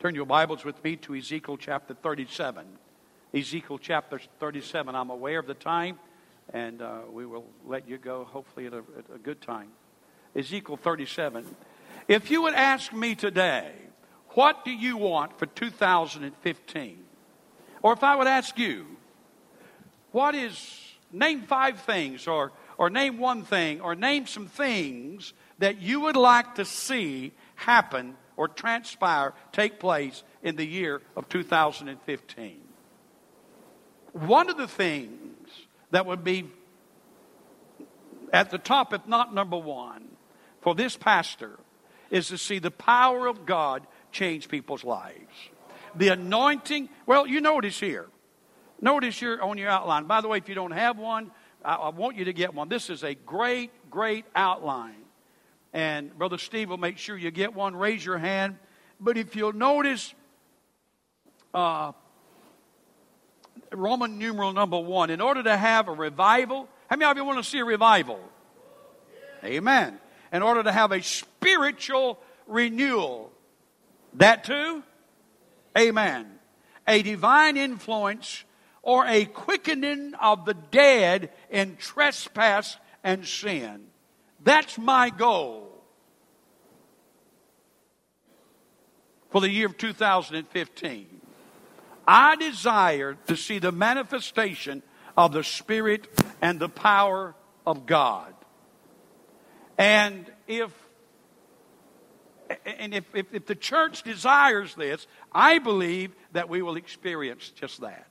Turn your Bibles with me to Ezekiel chapter 37. Ezekiel chapter 37. I'm aware of the time, and uh, we will let you go hopefully at a, at a good time. Ezekiel 37. If you would ask me today, what do you want for 2015? Or if I would ask you, what is, name five things, or, or name one thing, or name some things that you would like to see happen or transpire, take place in the year of 2015. One of the things that would be at the top, if not number one, for this pastor is to see the power of God change people's lives. The anointing, well, you notice here. Notice here on your outline. By the way, if you don't have one, I, I want you to get one. This is a great, great outline. And Brother Steve will make sure you get one. Raise your hand. But if you'll notice, uh, Roman numeral number one, in order to have a revival, how many of you want to see a revival? Amen. In order to have a spiritual renewal, that too? Amen. A divine influence or a quickening of the dead in trespass and sin. That's my goal for the year of 2015. I desire to see the manifestation of the Spirit and the power of God. And if and if, if, if, the church desires this, I believe that we will experience just that.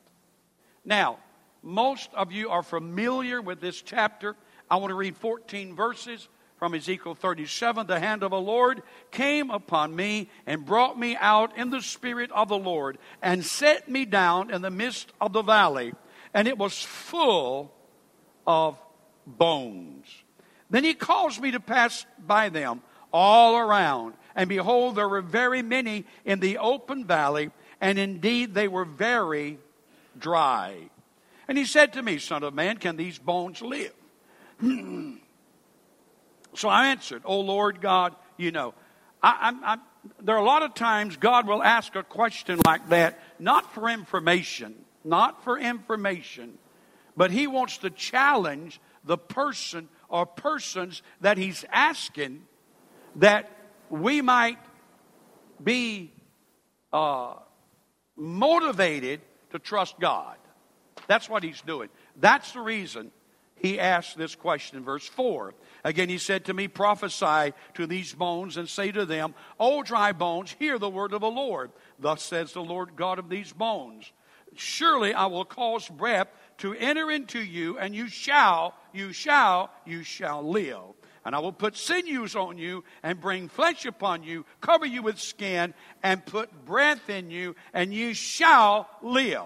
Now, most of you are familiar with this chapter. I want to read 14 verses from Ezekiel 37. The hand of the Lord came upon me and brought me out in the spirit of the Lord and set me down in the midst of the valley, and it was full of bones. Then he caused me to pass by them all around, and behold, there were very many in the open valley, and indeed they were very dry. And he said to me, Son of man, can these bones live? so I answered, Oh Lord God, you know. I, I, I, there are a lot of times God will ask a question like that, not for information, not for information, but He wants to challenge the person or persons that He's asking that we might be uh, motivated to trust God. That's what He's doing. That's the reason he asked this question in verse 4. Again, he said to me, Prophesy to these bones and say to them, O dry bones, hear the word of the Lord. Thus says the Lord God of these bones. Surely I will cause breath to enter into you, and you shall, you shall, you shall live. And I will put sinews on you and bring flesh upon you, cover you with skin, and put breath in you, and you shall live.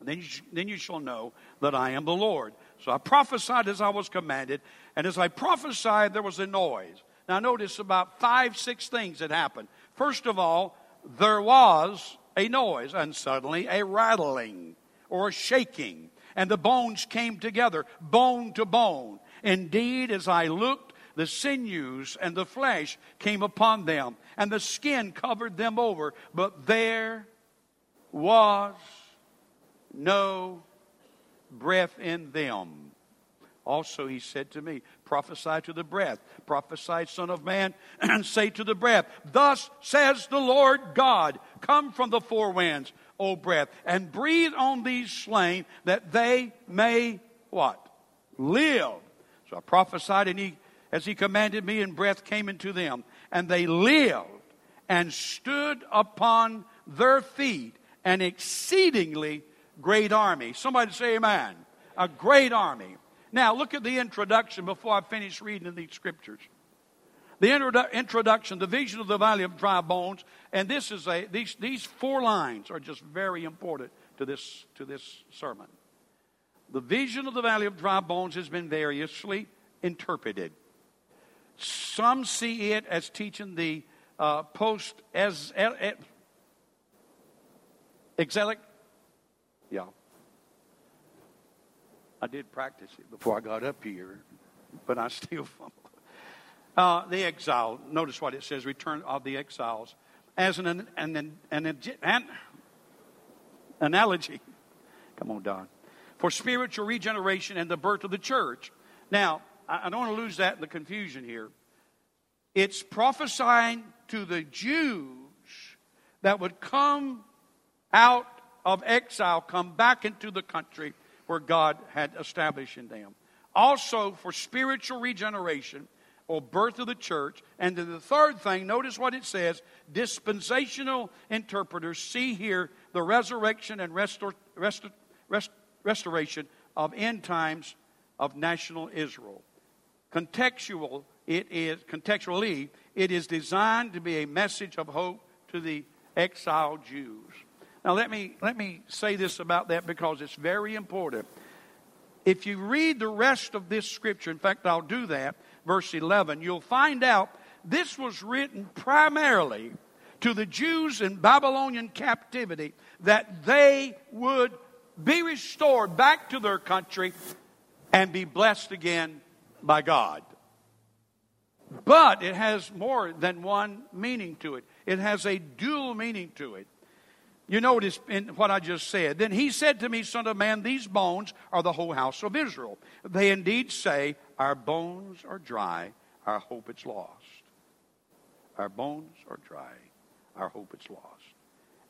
Then you, then you shall know that I am the Lord. So I prophesied as I was commanded, and as I prophesied, there was a noise. Now, notice about five, six things that happened. First of all, there was a noise, and suddenly a rattling or a shaking, and the bones came together, bone to bone. Indeed, as I looked, the sinews and the flesh came upon them, and the skin covered them over, but there was no breath in them. Also, he said to me, Prophesy to the breath, prophesy, Son of Man, and say to the breath, Thus says the Lord God, Come from the four winds, O breath, and breathe on these slain that they may what? Live. So I prophesied, and he, as he commanded me, and breath came into them, and they lived and stood upon their feet, an exceedingly great army. Somebody say amen. A great army. Now, look at the introduction before I finish reading these scriptures. The introdu- introduction, the vision of the valley of dry bones, and this is a these these four lines are just very important to this to this sermon. The vision of the valley of dry bones has been variously interpreted. Some see it as teaching the uh, post as exilic yeah. I did practice it before I got up here, but I still fumble. Uh, the exile, notice what it says return of the exiles. as an, an, an, an, an analogy. Come on, Don. For spiritual regeneration and the birth of the church. Now, I don't want to lose that in the confusion here. It's prophesying to the Jews that would come out of exile, come back into the country where God had established in them. Also, for spiritual regeneration or birth of the church. And then the third thing, notice what it says dispensational interpreters see here the resurrection and restor, rest, restoration of end times of national Israel. Contextual, it is contextually, it is designed to be a message of hope to the exiled Jews. Now let me let me say this about that because it's very important. If you read the rest of this scripture, in fact I'll do that, verse 11, you'll find out this was written primarily to the Jews in Babylonian captivity that they would be restored back to their country and be blessed again by God. But it has more than one meaning to it. It has a dual meaning to it. You notice in what I just said. Then he said to me, Son of man, these bones are the whole house of Israel. They indeed say, Our bones are dry, our hope is lost. Our bones are dry, our hope is lost.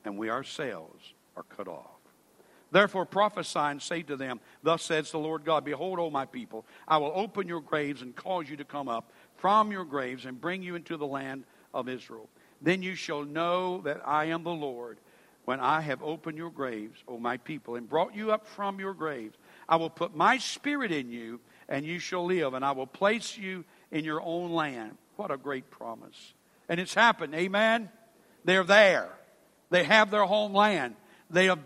And we ourselves are cut off. Therefore prophesy and say to them, Thus says the Lord God, Behold, O my people, I will open your graves and cause you to come up from your graves and bring you into the land of Israel. Then you shall know that I am the Lord when I have opened your graves, O my people, and brought you up from your graves. I will put my spirit in you, and you shall live, and I will place you in your own land. What a great promise. And it's happened. Amen. They're there. They have their homeland. They have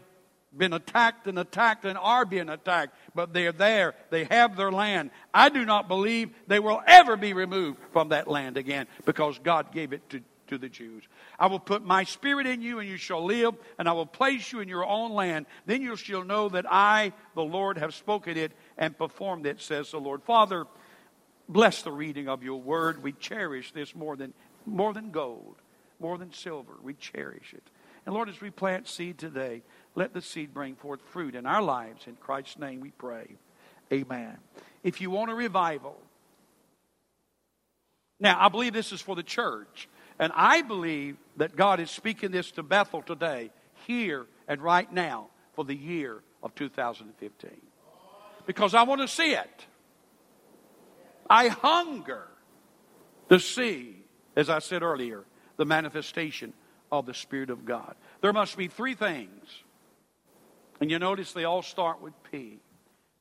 been attacked and attacked and are being attacked, but they're there. They have their land. I do not believe they will ever be removed from that land again because God gave it to, to the Jews. I will put my spirit in you and you shall live, and I will place you in your own land. Then you shall know that I, the Lord, have spoken it and performed it, says the Lord. Father, bless the reading of your word. We cherish this more than, more than gold, more than silver. We cherish it. And Lord, as we plant seed today, let the seed bring forth fruit in our lives. In Christ's name we pray. Amen. If you want a revival, now I believe this is for the church. And I believe that God is speaking this to Bethel today, here and right now, for the year of 2015. Because I want to see it. I hunger to see, as I said earlier, the manifestation of the Spirit of God. There must be three things and you notice they all start with P.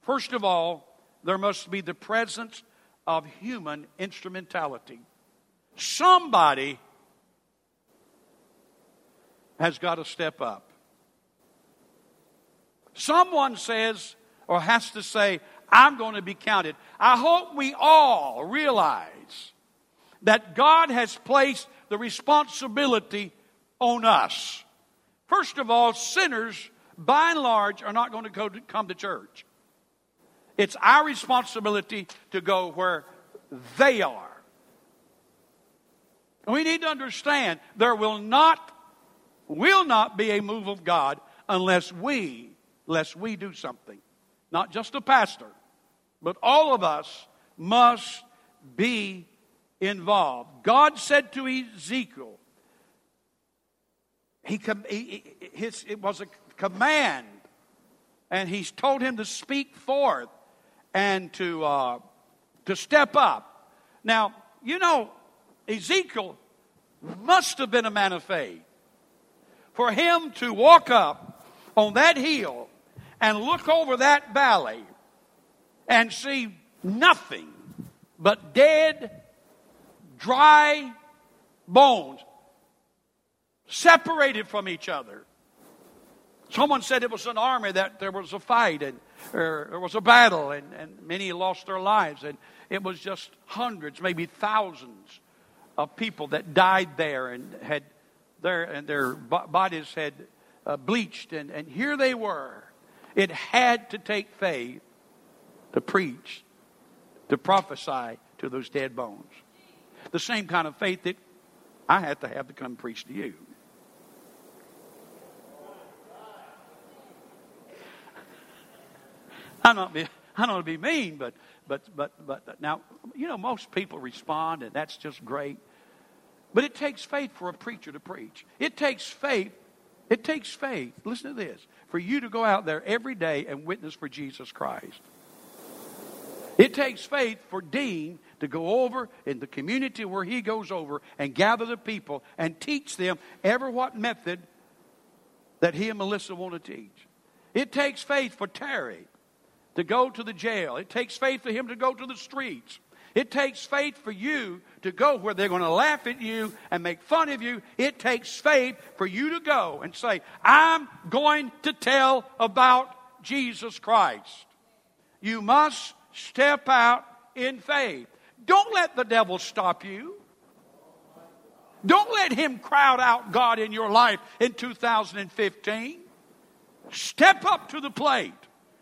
First of all, there must be the presence of human instrumentality. Somebody has got to step up. Someone says or has to say, I'm going to be counted. I hope we all realize that God has placed the responsibility on us. First of all, sinners by and large, are not going to, go to come to church. It's our responsibility to go where they are. We need to understand there will not will not be a move of God unless we unless we do something. Not just a pastor, but all of us must be involved. God said to Ezekiel, he, he his, it was a command. And he's told him to speak forth and to, uh, to step up. Now, you know, Ezekiel must have been a man of faith. For him to walk up on that hill and look over that valley and see nothing but dead, dry bones separated from each other. Someone said it was an army that there was a fight and er, there was a battle and, and many lost their lives. And it was just hundreds, maybe thousands of people that died there and had their, and their bodies had uh, bleached, and, and here they were. It had to take faith to preach, to prophesy to those dead bones. The same kind of faith that I had to have to come preach to you. I'm not be, I don't want to be mean, but, but, but, but now, you know, most people respond, and that's just great. But it takes faith for a preacher to preach. It takes faith. It takes faith. Listen to this for you to go out there every day and witness for Jesus Christ. It takes faith for Dean to go over in the community where he goes over and gather the people and teach them ever what method that he and Melissa want to teach. It takes faith for Terry to go to the jail. It takes faith for him to go to the streets. It takes faith for you to go where they're going to laugh at you and make fun of you. It takes faith for you to go and say, I'm going to tell about Jesus Christ. You must Step out in faith. Don't let the devil stop you. Don't let him crowd out God in your life in 2015. Step up to the plate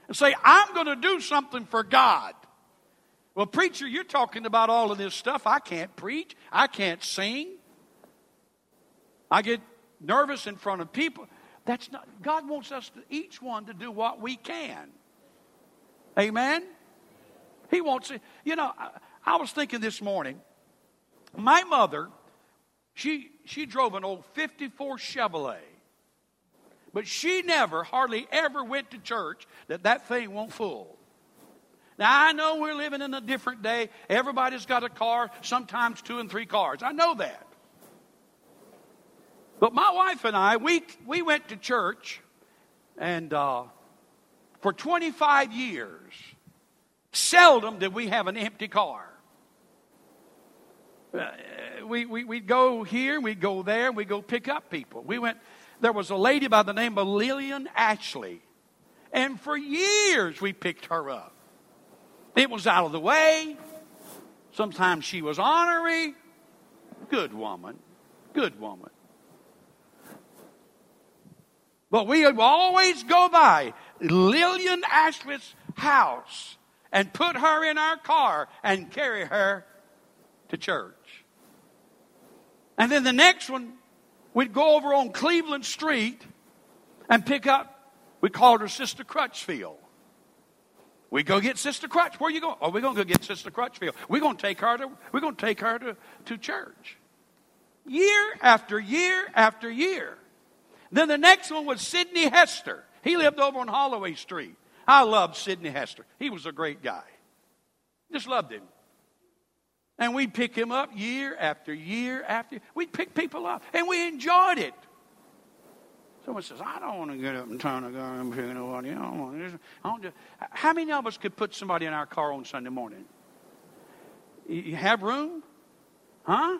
and say, I'm going to do something for God. Well, preacher, you're talking about all of this stuff. I can't preach. I can't sing. I get nervous in front of people. That's not, God wants us, to, each one, to do what we can. Amen? He wants it. You know, I, I was thinking this morning, my mother, she, she drove an old 54 Chevrolet. But she never, hardly ever went to church that that thing won't full. Now, I know we're living in a different day. Everybody's got a car, sometimes two and three cars. I know that. But my wife and I, we, we went to church, and uh, for 25 years, Seldom did we have an empty car. Uh, we, we, we'd go here, we'd go there, we'd go pick up people. We went, there was a lady by the name of Lillian Ashley. And for years we picked her up. It was out of the way. Sometimes she was honorary. Good woman. Good woman. But we always go by Lillian Ashley's house and put her in our car and carry her to church. And then the next one, we'd go over on Cleveland Street and pick up, we called her Sister Crutchfield. We go get Sister Crutch. Where are you going? Oh, we're going to go get Sister Crutchfield. We're going to take her to, we're going to take her to, to church. Year after year after year. Then the next one was Sidney Hester. He lived over on Holloway Street. I loved Sidney Hester. He was a great guy. Just loved him. And we'd pick him up year after year after. We'd pick people up, and we enjoyed it. Someone says, "I don't want to get up and turn a gun and pick nobody. I don't want to. I don't just, How many of us could put somebody in our car on Sunday morning? You have room, huh?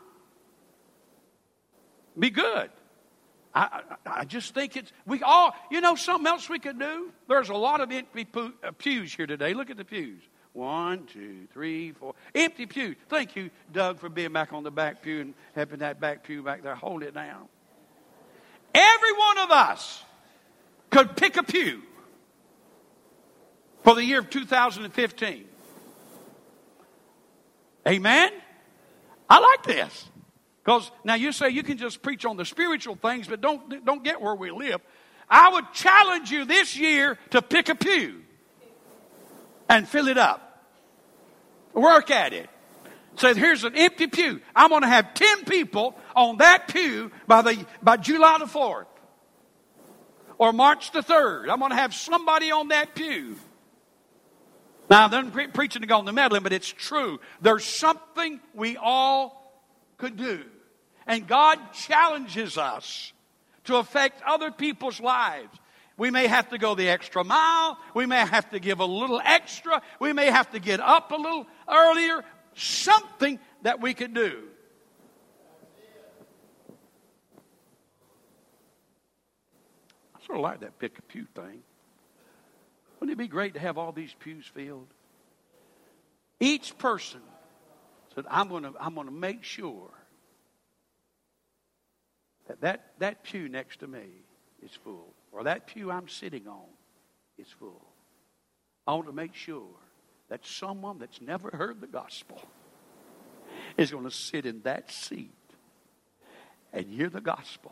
Be good. I, I, just think it's, we all, you know, something else we could do? There's a lot of empty uh, pews here today. Look at the pews. One, two, three, four. Empty pews. Thank you, Doug, for being back on the back pew and helping that back pew back there hold it down. Every one of us could pick a pew for the year of 2015. Amen? I like this. Because now you say you can just preach on the spiritual things, but don't, don't get where we live. I would challenge you this year to pick a pew and fill it up. Work at it. Say, here's an empty pew. I'm going to have 10 people on that pew by, the, by July the 4th or March the 3rd. I'm going to have somebody on that pew. Now, I'm pre- preaching to go on the meddling, but it's true. There's something we all could do. And God challenges us to affect other people's lives. We may have to go the extra mile. We may have to give a little extra. We may have to get up a little earlier. Something that we could do. I sort of like that pick a pew thing. Wouldn't it be great to have all these pews filled? Each person said, I'm going to, I'm going to make sure that, that that pew next to me is full, or that pew I'm sitting on is full. I want to make sure that someone that's never heard the gospel is going to sit in that seat and hear the gospel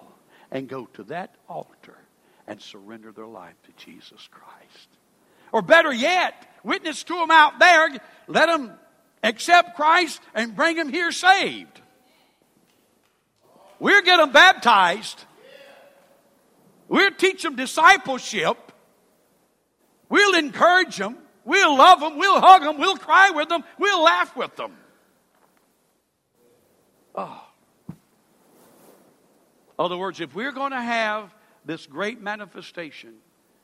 and go to that altar and surrender their life to Jesus Christ. Or better yet, witness to them out there, let them accept Christ and bring them here saved. We'll get them baptized. We'll teach them discipleship. We'll encourage them. We'll love them. We'll hug them. We'll cry with them. We'll laugh with them. Oh. In other words, if we're going to have this great manifestation,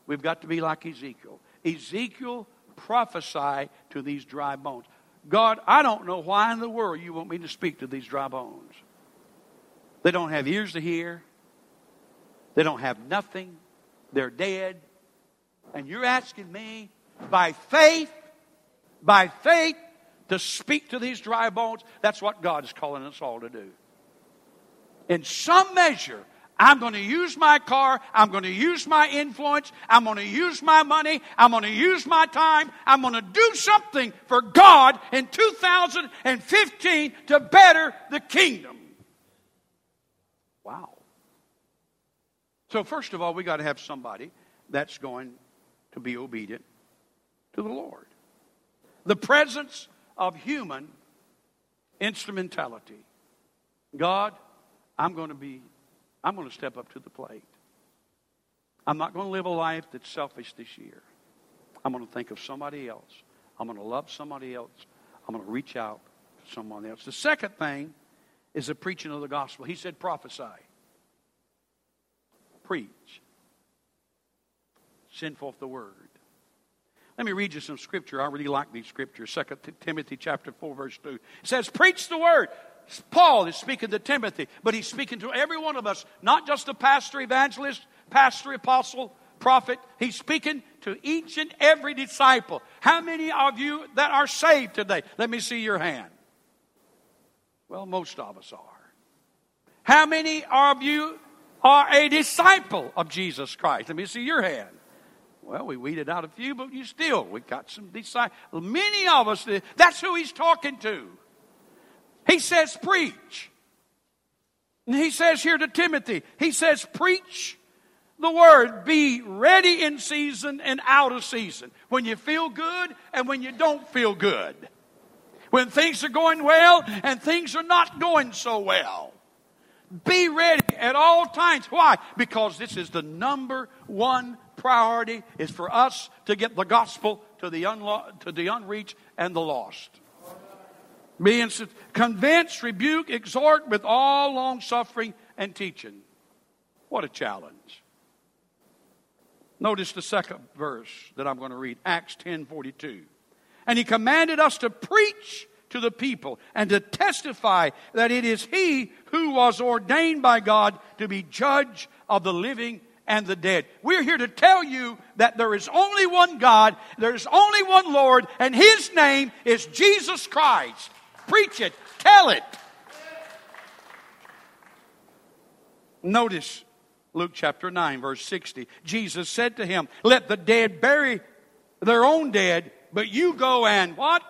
we've got to be like Ezekiel. Ezekiel prophesied to these dry bones. God, I don't know why in the world you want me to speak to these dry bones. They don't have ears to hear. They don't have nothing. They're dead. And you're asking me by faith, by faith, to speak to these dry bones. That's what God is calling us all to do. In some measure, I'm going to use my car. I'm going to use my influence. I'm going to use my money. I'm going to use my time. I'm going to do something for God in 2015 to better the kingdom. Wow. So, first of all, we got to have somebody that's going to be obedient to the Lord. The presence of human instrumentality. God, I'm going to be, I'm going to step up to the plate. I'm not going to live a life that's selfish this year. I'm going to think of somebody else. I'm going to love somebody else. I'm going to reach out to someone else. The second thing is the preaching of the gospel. He said, prophesy, preach, send forth the word. Let me read you some scripture. I really like these scriptures. 2 Timothy chapter 4, verse 2. It says, Preach the word. Paul is speaking to Timothy, but he's speaking to every one of us, not just the pastor, evangelist, pastor, apostle, prophet. He's speaking to each and every disciple. How many of you that are saved today? Let me see your hand. Well, most of us are. How many of you are a disciple of Jesus Christ? Let me see your hand. Well, we weeded out a few, but you still, we got some disciples. Many of us, that's who he's talking to. He says, preach. And he says here to Timothy, he says, preach the word. Be ready in season and out of season. When you feel good and when you don't feel good. When things are going well and things are not going so well. Be ready at all times. Why? Because this is the number one priority is for us to get the gospel to the, unlo- to the unreached and the lost. Be convince, rebuke, exhort with all long suffering and teaching. What a challenge. Notice the second verse that I'm going to read, Acts 10 42. And he commanded us to preach to the people and to testify that it is he who was ordained by God to be judge of the living and the dead. We're here to tell you that there is only one God, there's only one Lord, and his name is Jesus Christ. Preach it, tell it. Notice Luke chapter 9, verse 60. Jesus said to him, Let the dead bury their own dead, but you go and what?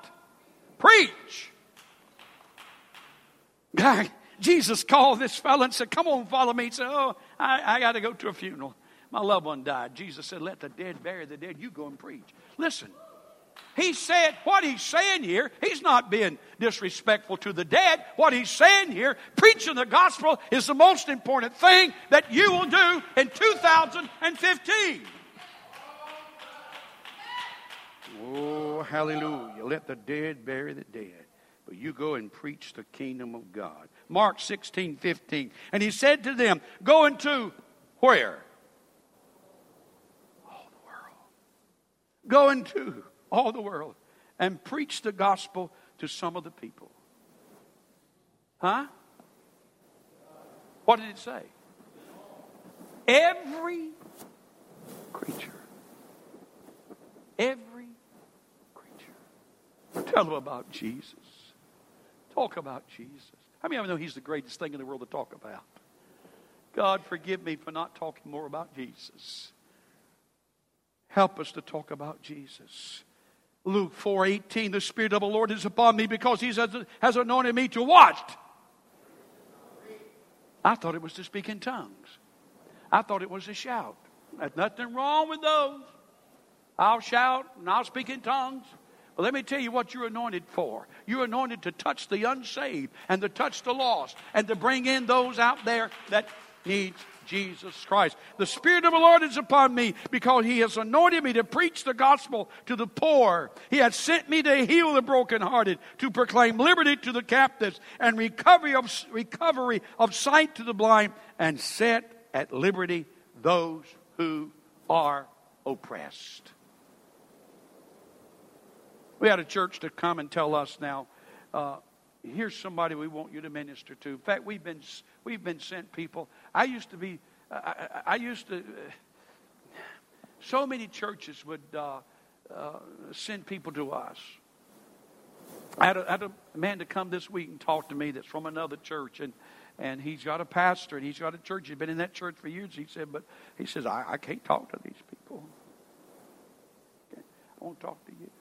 Preach. God, Jesus called this fellow and said, Come on, follow me. He said, Oh, I, I got to go to a funeral. My loved one died. Jesus said, Let the dead bury the dead. You go and preach. Listen, he said, what he's saying here, he's not being disrespectful to the dead. What he's saying here, preaching the gospel is the most important thing that you will do in 2015. Oh, hallelujah. Let the dead bury the dead. You go and preach the kingdom of God. Mark 16, 15. And he said to them, Go into where? All the world. Go into all the world and preach the gospel to some of the people. Huh? What did it say? Every creature. Every creature. Tell them about Jesus. Talk about Jesus. How many of you know He's the greatest thing in the world to talk about? God, forgive me for not talking more about Jesus. Help us to talk about Jesus. Luke 4:18 the spirit of the Lord is upon me because he has anointed me to what? I thought it was to speak in tongues. I thought it was to shout. There's nothing wrong with those. I'll shout and I'll speak in tongues. Let me tell you what you're anointed for. You're anointed to touch the unsaved and to touch the lost and to bring in those out there that need Jesus Christ. The Spirit of the Lord is upon me because He has anointed me to preach the gospel to the poor. He has sent me to heal the brokenhearted, to proclaim liberty to the captives, and recovery of, recovery of sight to the blind, and set at liberty those who are oppressed. We had a church to come and tell us now, uh, here's somebody we want you to minister to. In fact, we've been, we've been sent people. I used to be, I, I used to, so many churches would uh, uh, send people to us. I had, a, I had, a, man to come this week and talk to me that's from another church, and, and he's got a pastor and he's got a church. He's been in that church for years. He said, but he says, I, I can't talk to these people. I won't talk to you.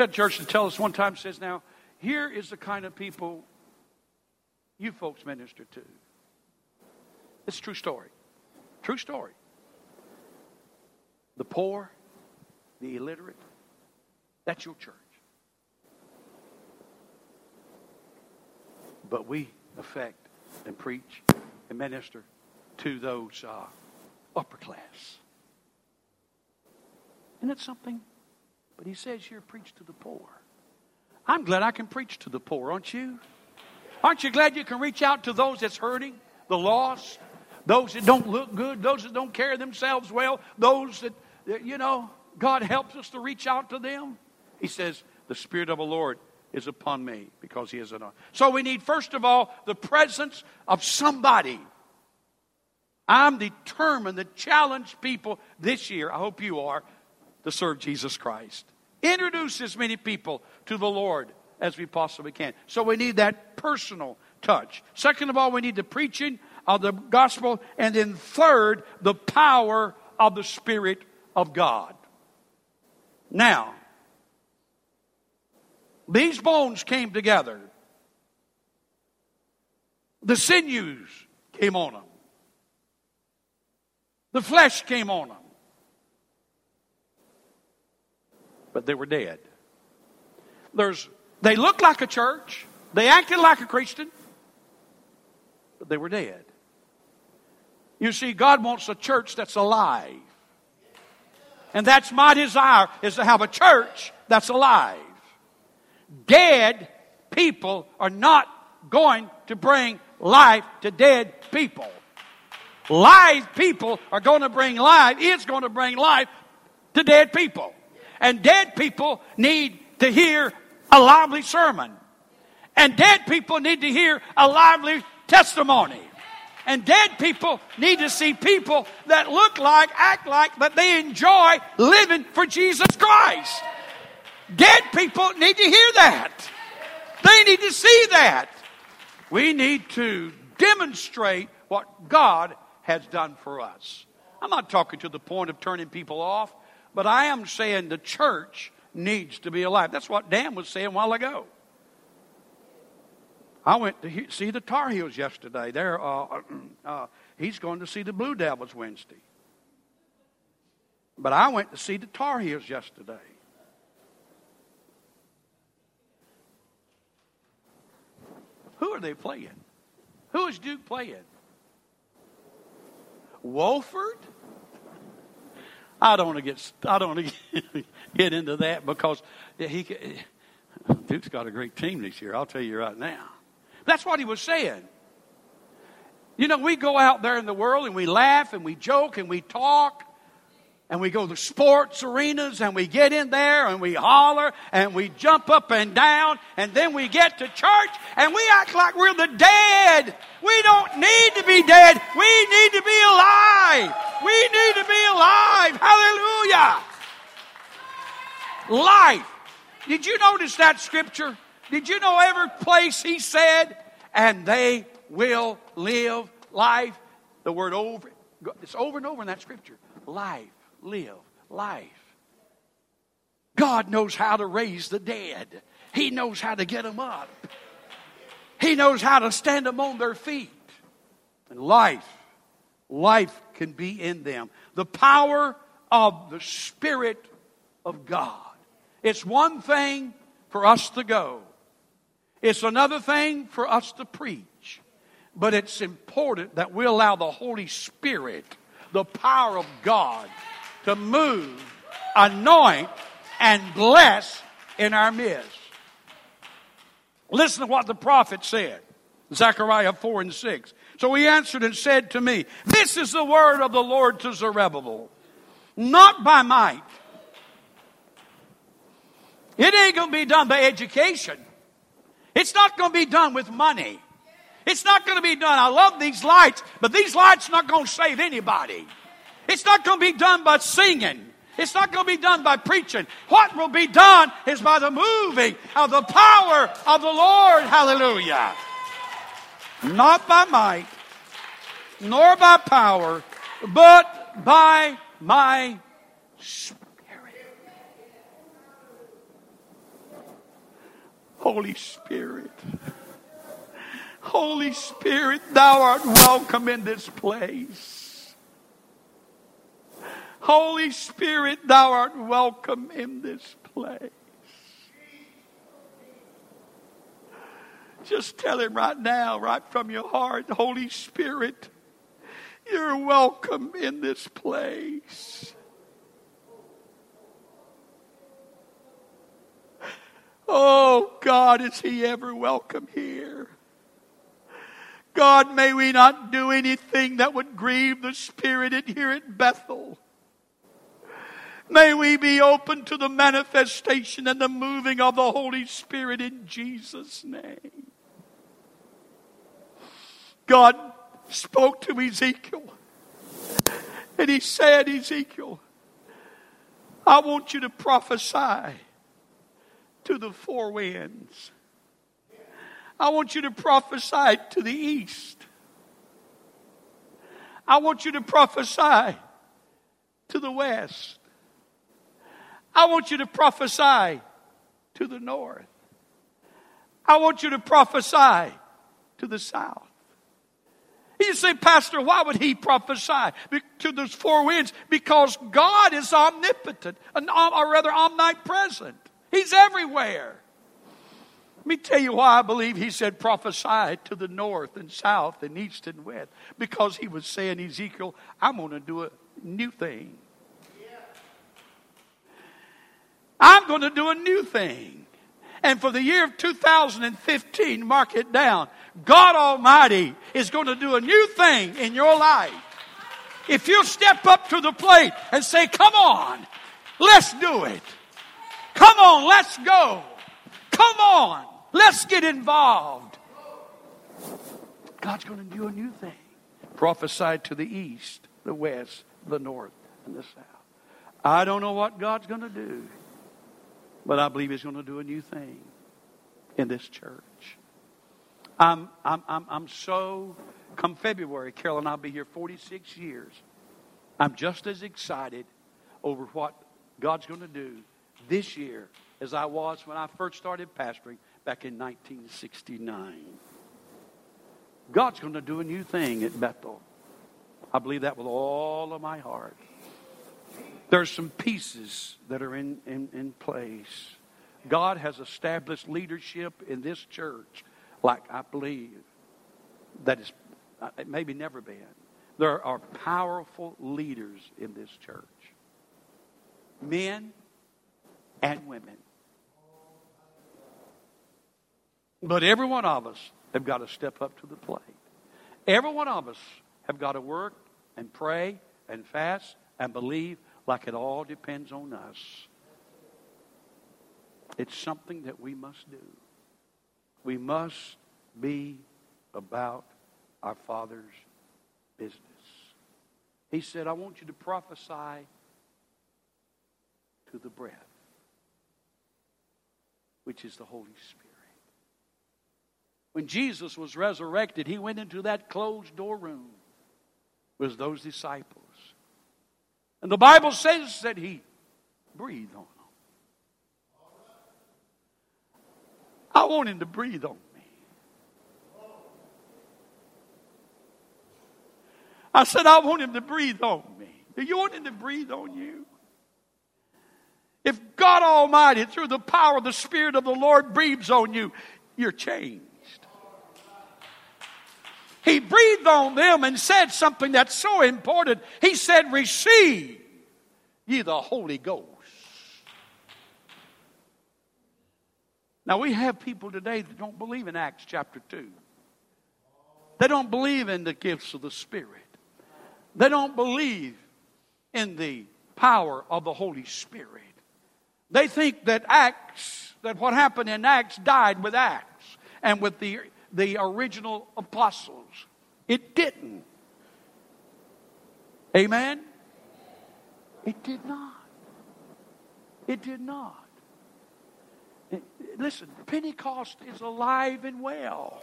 We had a church to tell us one time says, now, here is the kind of people you folks minister to. It's a true story. True story. The poor, the illiterate, that's your church. But we affect and preach and minister to those uh, upper class. Isn't it something? But he says here, preach to the poor. I'm glad I can preach to the poor, aren't you? Aren't you glad you can reach out to those that's hurting, the lost, those that don't look good, those that don't carry themselves well, those that, that you know, God helps us to reach out to them? He says, The Spirit of the Lord is upon me because He is anointed. So we need, first of all, the presence of somebody. I'm determined to challenge people this year, I hope you are, to serve Jesus Christ. Introduce as many people to the Lord as we possibly can. So we need that personal touch. Second of all, we need the preaching of the gospel. And then third, the power of the Spirit of God. Now, these bones came together. The sinews came on them. The flesh came on them. But they were dead. There's, they looked like a church, they acted like a Christian, but they were dead. You see, God wants a church that's alive. And that's my desire, is to have a church that's alive. Dead people are not going to bring life to dead people. Live people are going to bring life, it's going to bring life to dead people. And dead people need to hear a lively sermon. And dead people need to hear a lively testimony. And dead people need to see people that look like, act like, that they enjoy living for Jesus Christ. Dead people need to hear that. They need to see that. We need to demonstrate what God has done for us. I'm not talking to the point of turning people off. But I am saying the church needs to be alive. That's what Dan was saying a while ago. I went to see the Tar Heels yesterday. There, uh, uh, he's going to see the Blue Devils Wednesday. But I went to see the Tar Heels yesterday. Who are they playing? Who is Duke playing? Wofford? I don't want to get I don't want to get into that because he Duke's got a great team this year. I'll tell you right now. That's what he was saying. You know, we go out there in the world and we laugh and we joke and we talk and we go to sports arenas and we get in there and we holler and we jump up and down and then we get to church and we act like we're the dead. We don't need to be dead. We need to be alive. We need to be alive. Hallelujah. Life. Did you notice that scripture? Did you know every place he said, and they will live life? The word over, it's over and over in that scripture. Life live life. God knows how to raise the dead. He knows how to get them up. He knows how to stand them on their feet. And life life can be in them. The power of the Spirit of God. It's one thing for us to go, it's another thing for us to preach. But it's important that we allow the Holy Spirit, the power of God, to move, anoint, and bless in our midst. Listen to what the prophet said. Zechariah 4 and 6. So he answered and said to me, This is the word of the Lord to Zerubbabel, not by might. It ain't going to be done by education. It's not going to be done with money. It's not going to be done. I love these lights, but these lights not going to save anybody. It's not going to be done by singing. It's not going to be done by preaching. What will be done is by the moving of the power of the Lord. Hallelujah. Not by might, nor by power, but by my spirit. Holy Spirit. Holy Spirit, thou art welcome in this place. Holy Spirit, thou art welcome in this place. Just tell him right now, right from your heart, Holy Spirit, you're welcome in this place. Oh, God, is He ever welcome here? God, may we not do anything that would grieve the Spirit here at Bethel. May we be open to the manifestation and the moving of the Holy Spirit in Jesus' name. God spoke to Ezekiel and he said, Ezekiel, I want you to prophesy to the four winds. I want you to prophesy to the east. I want you to prophesy to the west. I want you to prophesy to the north. I want you to prophesy to the south. You say, Pastor, why would he prophesy to those four winds? Because God is omnipotent, or rather omnipresent. He's everywhere. Let me tell you why I believe he said prophesy to the north and south and east and west. Because he was saying, Ezekiel, I'm going to do a new thing. I'm going to do a new thing. And for the year of 2015, mark it down. God Almighty is going to do a new thing in your life. If you step up to the plate and say, Come on, let's do it. Come on, let's go. Come on, let's get involved. God's going to do a new thing. Prophesied to the east, the west, the north, and the south. I don't know what God's going to do, but I believe He's going to do a new thing in this church. I'm, I'm, I'm, I'm so, come February, Carolyn, I'll be here 46 years. I'm just as excited over what God's going to do this year as I was when I first started pastoring back in 1969. God's going to do a new thing at Bethel. I believe that with all of my heart. There's some pieces that are in, in, in place. God has established leadership in this church like I believe that is it maybe never been. There are powerful leaders in this church. Men and women. But every one of us have got to step up to the plate. Every one of us have got to work and pray and fast and believe like it all depends on us. It's something that we must do. We must be about our Father's business. He said, I want you to prophesy to the breath which is the Holy Spirit. When Jesus was resurrected, he went into that closed door room with those disciples. And the Bible says that he breathed on. I want him to breathe on me. I said, I want him to breathe on me. Do you want him to breathe on you? If God Almighty, through the power of the Spirit of the Lord, breathes on you, you're changed. He breathed on them and said something that's so important. He said, Receive ye the Holy Ghost. Now, we have people today that don't believe in Acts chapter 2. They don't believe in the gifts of the Spirit. They don't believe in the power of the Holy Spirit. They think that Acts, that what happened in Acts died with Acts and with the, the original apostles. It didn't. Amen? It did not. It did not. Listen, Pentecost is alive and well.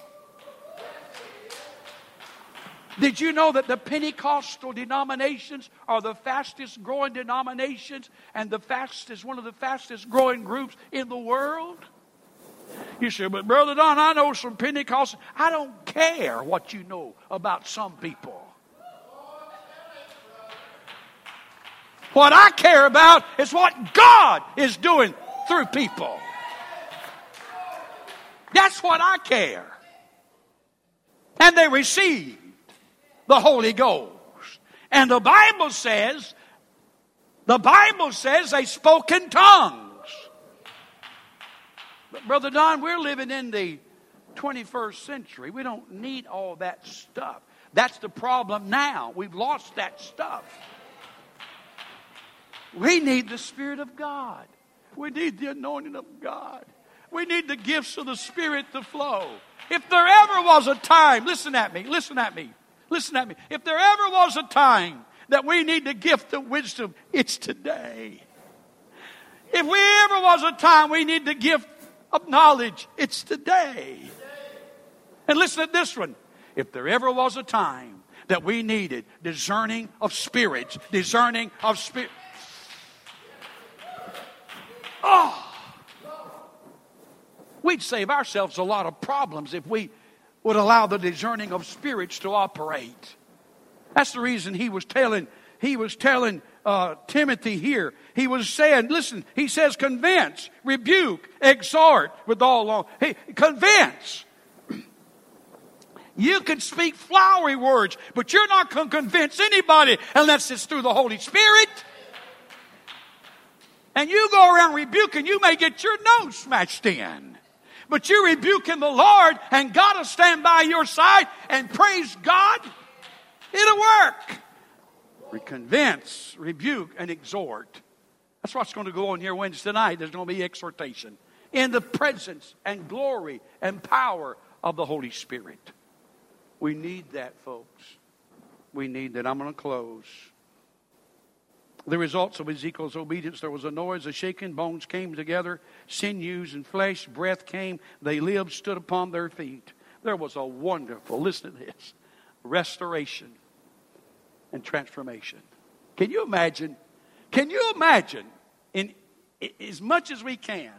Did you know that the Pentecostal denominations are the fastest growing denominations and the fastest, one of the fastest growing groups in the world? You say, but Brother Don, I know some Pentecostals. I don't care what you know about some people. What I care about is what God is doing through people. That's what I care. And they received the Holy Ghost. And the Bible says, the Bible says they spoke in tongues. But Brother Don, we're living in the 21st century. We don't need all that stuff. That's the problem now. We've lost that stuff. We need the Spirit of God. We need the anointing of God. We need the gifts of the Spirit to flow. If there ever was a time, listen at me, listen at me, listen at me. If there ever was a time that we need the gift of wisdom, it's today. If we ever was a time we need the gift of knowledge, it's today. And listen to this one. If there ever was a time that we needed discerning of spirits, discerning of spirit. Oh! We'd save ourselves a lot of problems if we would allow the discerning of spirits to operate. That's the reason he was telling he was telling uh, Timothy here. He was saying, listen, he says, convince, rebuke, exhort with all long. Hey, convince. You can speak flowery words, but you're not going to convince anybody unless it's through the Holy Spirit. And you go around rebuking, you may get your nose smashed in. But you're rebuking the Lord, and God will stand by your side and praise God. It'll work. We convince, rebuke, and exhort. That's what's going to go on here Wednesday night. There's going to be exhortation in the presence and glory and power of the Holy Spirit. We need that, folks. We need that. I'm going to close. The results of Ezekiel's obedience there was a noise, a shaking, bones came together, sinews and flesh, breath came. They lived, stood upon their feet. There was a wonderful, listen to this, restoration and transformation. Can you imagine? Can you imagine, in, in as much as we can,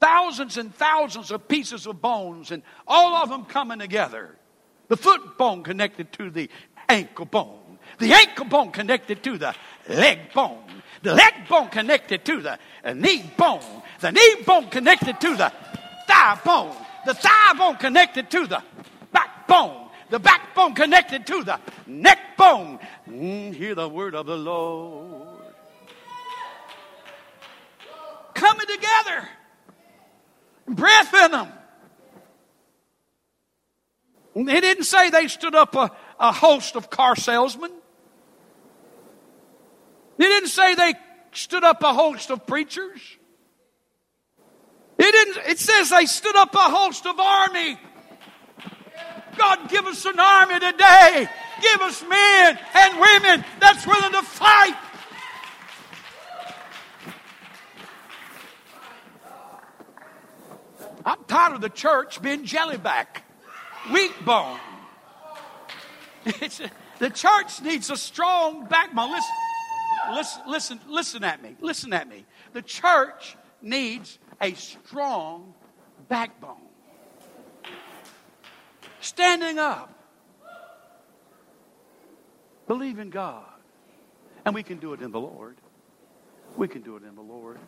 thousands and thousands of pieces of bones and all of them coming together? The foot bone connected to the ankle bone, the ankle bone connected to the leg bone, the leg bone connected to the knee bone, the knee bone connected to the thigh bone, the thigh bone connected to the backbone, the backbone connected to the neck bone. Mm, hear the word of the Lord. Coming together, breath in them. He didn't say they stood up a, a host of car salesmen. He didn't say they stood up a host of preachers. It didn't, it says they stood up a host of army God, give us an army today. Give us men and women that's willing to fight. I'm tired of the church being jellyback, weak bone. It's, the church needs a strong backbone. Listen, listen, listen, listen at me. Listen at me. The church needs a strong backbone standing up. Believe in God. And we can do it in the Lord. We can do it in the Lord.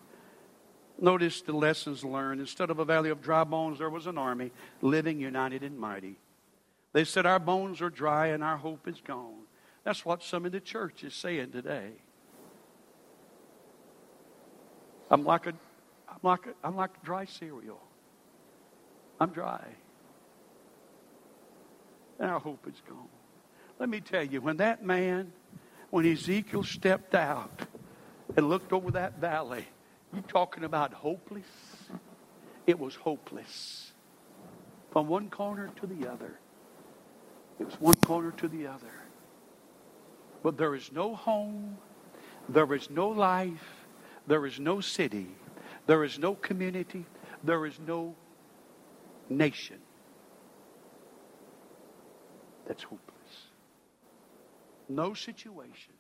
Notice the lessons learned. Instead of a valley of dry bones, there was an army living united and mighty. They said, Our bones are dry and our hope is gone. That's what some of the church is saying today. I'm like a, I'm like a, I'm like dry cereal. I'm dry. And our hope is gone. Let me tell you, when that man, when Ezekiel stepped out and looked over that valley, you talking about hopeless? It was hopeless. From one corner to the other. It was one corner to the other. But there is no home, there is no life, there is no city, there is no community, there is no nation that's hopeless. No situation